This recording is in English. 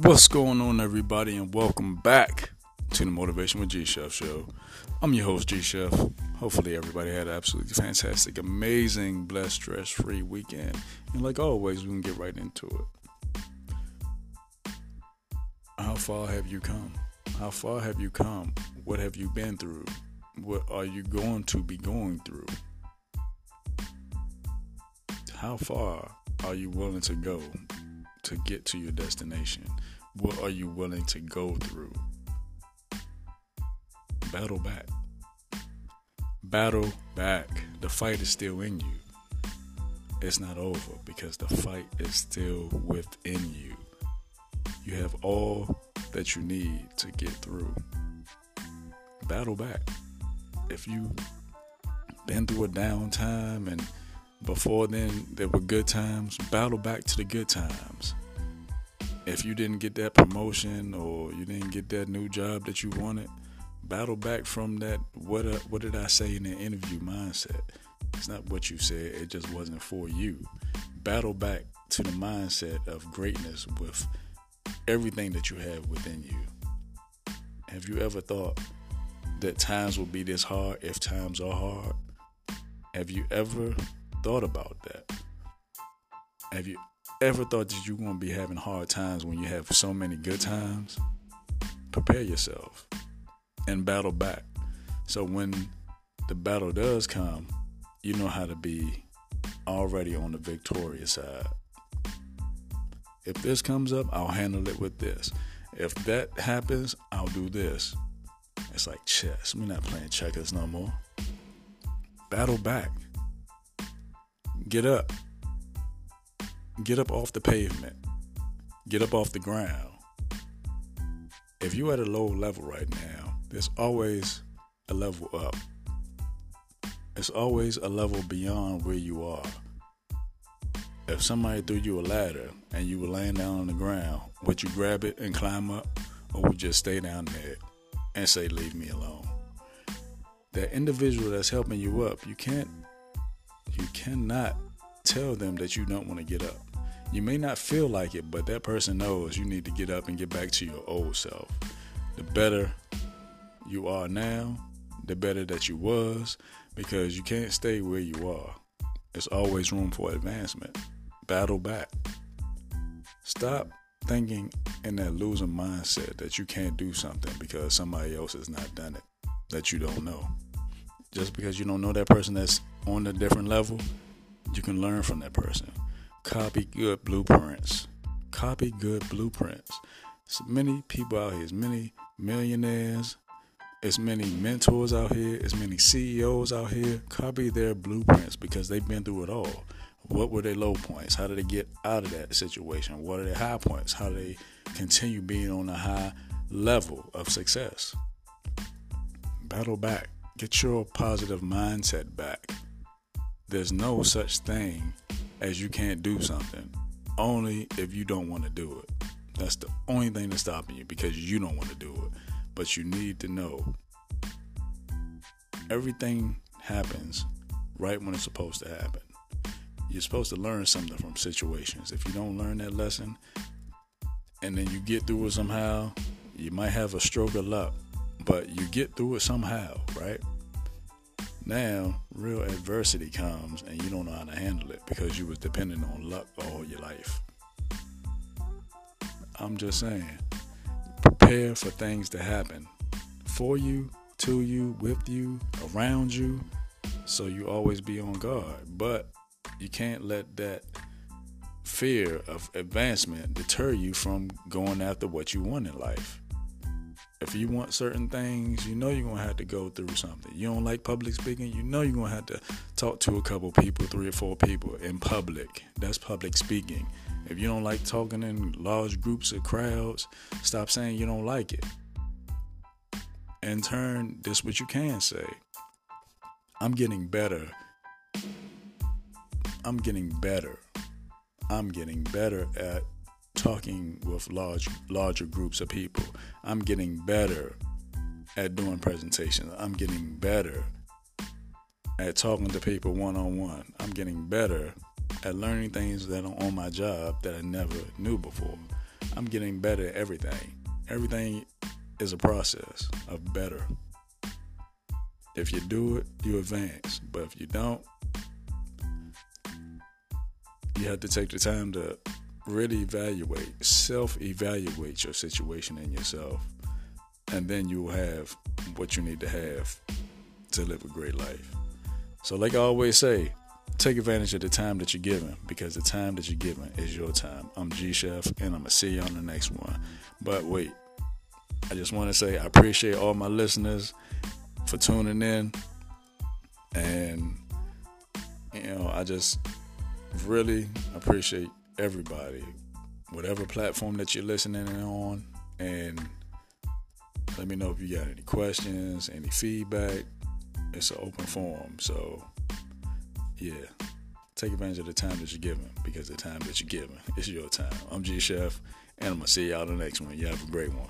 What's going on, everybody, and welcome back to the Motivation with G Chef show. I'm your host, G Chef. Hopefully, everybody had an absolutely fantastic, amazing, blessed, stress free weekend. And like always, we can get right into it. How far have you come? How far have you come? What have you been through? What are you going to be going through? How far are you willing to go to get to your destination? What are you willing to go through? Battle back. Battle back. The fight is still in you. It's not over because the fight is still within you. You have all that you need to get through. Battle back. If you've been through a downtime and before then there were good times, battle back to the good times. If you didn't get that promotion or you didn't get that new job that you wanted, battle back from that what uh, what did I say in the interview mindset. It's not what you said, it just wasn't for you. Battle back to the mindset of greatness with everything that you have within you. Have you ever thought that times will be this hard if times are hard? Have you ever thought about that? Have you ever thought that you're going to be having hard times when you have so many good times? Prepare yourself and battle back. So when the battle does come, you know how to be already on the victorious side. If this comes up, I'll handle it with this. If that happens, I'll do this. It's like chess. We're not playing checkers no more. Battle back. Get up. Get up off the pavement. Get up off the ground. If you're at a low level right now, there's always a level up. It's always a level beyond where you are. If somebody threw you a ladder and you were laying down on the ground, would you grab it and climb up, or would you just stay down there and say, Leave me alone? That individual that's helping you up, you can't, cannot tell them that you don't want to get up. You may not feel like it, but that person knows you need to get up and get back to your old self. The better you are now, the better that you was, because you can't stay where you are. There's always room for advancement. Battle back. Stop thinking in that losing mindset that you can't do something because somebody else has not done it, that you don't know. Just because you don't know that person that's on a different level, you can learn from that person. Copy good blueprints. Copy good blueprints. There's many people out here, as many millionaires, as many mentors out here, as many CEOs out here. Copy their blueprints because they've been through it all. What were their low points? How did they get out of that situation? What are their high points? How do they continue being on a high level of success? Battle back. Get your positive mindset back. There's no such thing as you can't do something, only if you don't want to do it. That's the only thing that's stopping you because you don't want to do it. But you need to know everything happens right when it's supposed to happen. You're supposed to learn something from situations. If you don't learn that lesson and then you get through it somehow, you might have a stroke of luck, but you get through it somehow, right? Now, real adversity comes and you don't know how to handle it because you was dependent on luck all your life. I'm just saying, prepare for things to happen for you, to you, with you, around you, so you always be on guard. But you can't let that fear of advancement deter you from going after what you want in life. If you want certain things, you know you're going to have to go through something. You don't like public speaking, you know you're going to have to talk to a couple people, three or four people in public. That's public speaking. If you don't like talking in large groups of crowds, stop saying you don't like it. In turn, this what you can say. I'm getting better. I'm getting better. I'm getting better at talking with large larger groups of people. I'm getting better at doing presentations. I'm getting better at talking to people one on one. I'm getting better at learning things that are on my job that I never knew before. I'm getting better at everything. Everything is a process of better. If you do it, you advance. But if you don't, you have to take the time to really evaluate, self evaluate your situation and yourself. And then you will have what you need to have to live a great life. So, like I always say, take advantage of the time that you're given because the time that you're given is your time. I'm G Chef and I'm to see you on the next one. But wait, I just want to say I appreciate all my listeners for tuning in. And, you know, I just really appreciate everybody, whatever platform that you're listening on. And let me know if you got any questions, any feedback. It's an open forum. So, yeah, take advantage of the time that you're given because the time that you're given is your time. I'm G Chef, and I'm going to see y'all the next one. You have a great one.